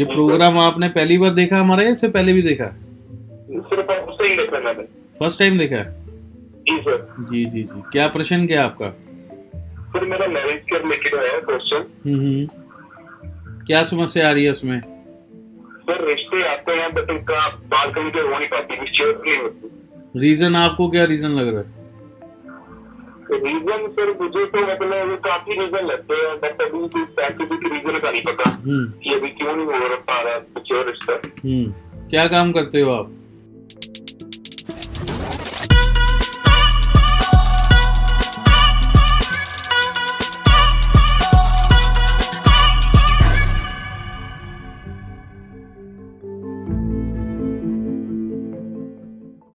ये प्रोग्राम आपने पहली बार देखा हमारा या इससे पहले भी देखा? सिर्फ़ उससे ही देखा मैंने। फ़र्स्ट टाइम देखा जी सर। जी जी जी। क्या प्रश्न क्या है आपका? सर मेरा मैरिज के रिलेटेड है क्वेश्चन हम्म हम्म। क्या समस्या आ रही है उसमें? सर रिश्ते हैं बट उनका बात कहीं हो नहीं पाती रीजन आपको क्या रीजन लग रहा है? रीजन सर मुझे तो मतलब वो काफ़ी रीजन लगते हैं बट अभी कोई स्पेसिफिक रीजन का नहीं पता। हम्म। कि अभी क्यों नहीं हो पा रहा है कुछ और रिश्ता? हम्म। क्या काम करते हो आप?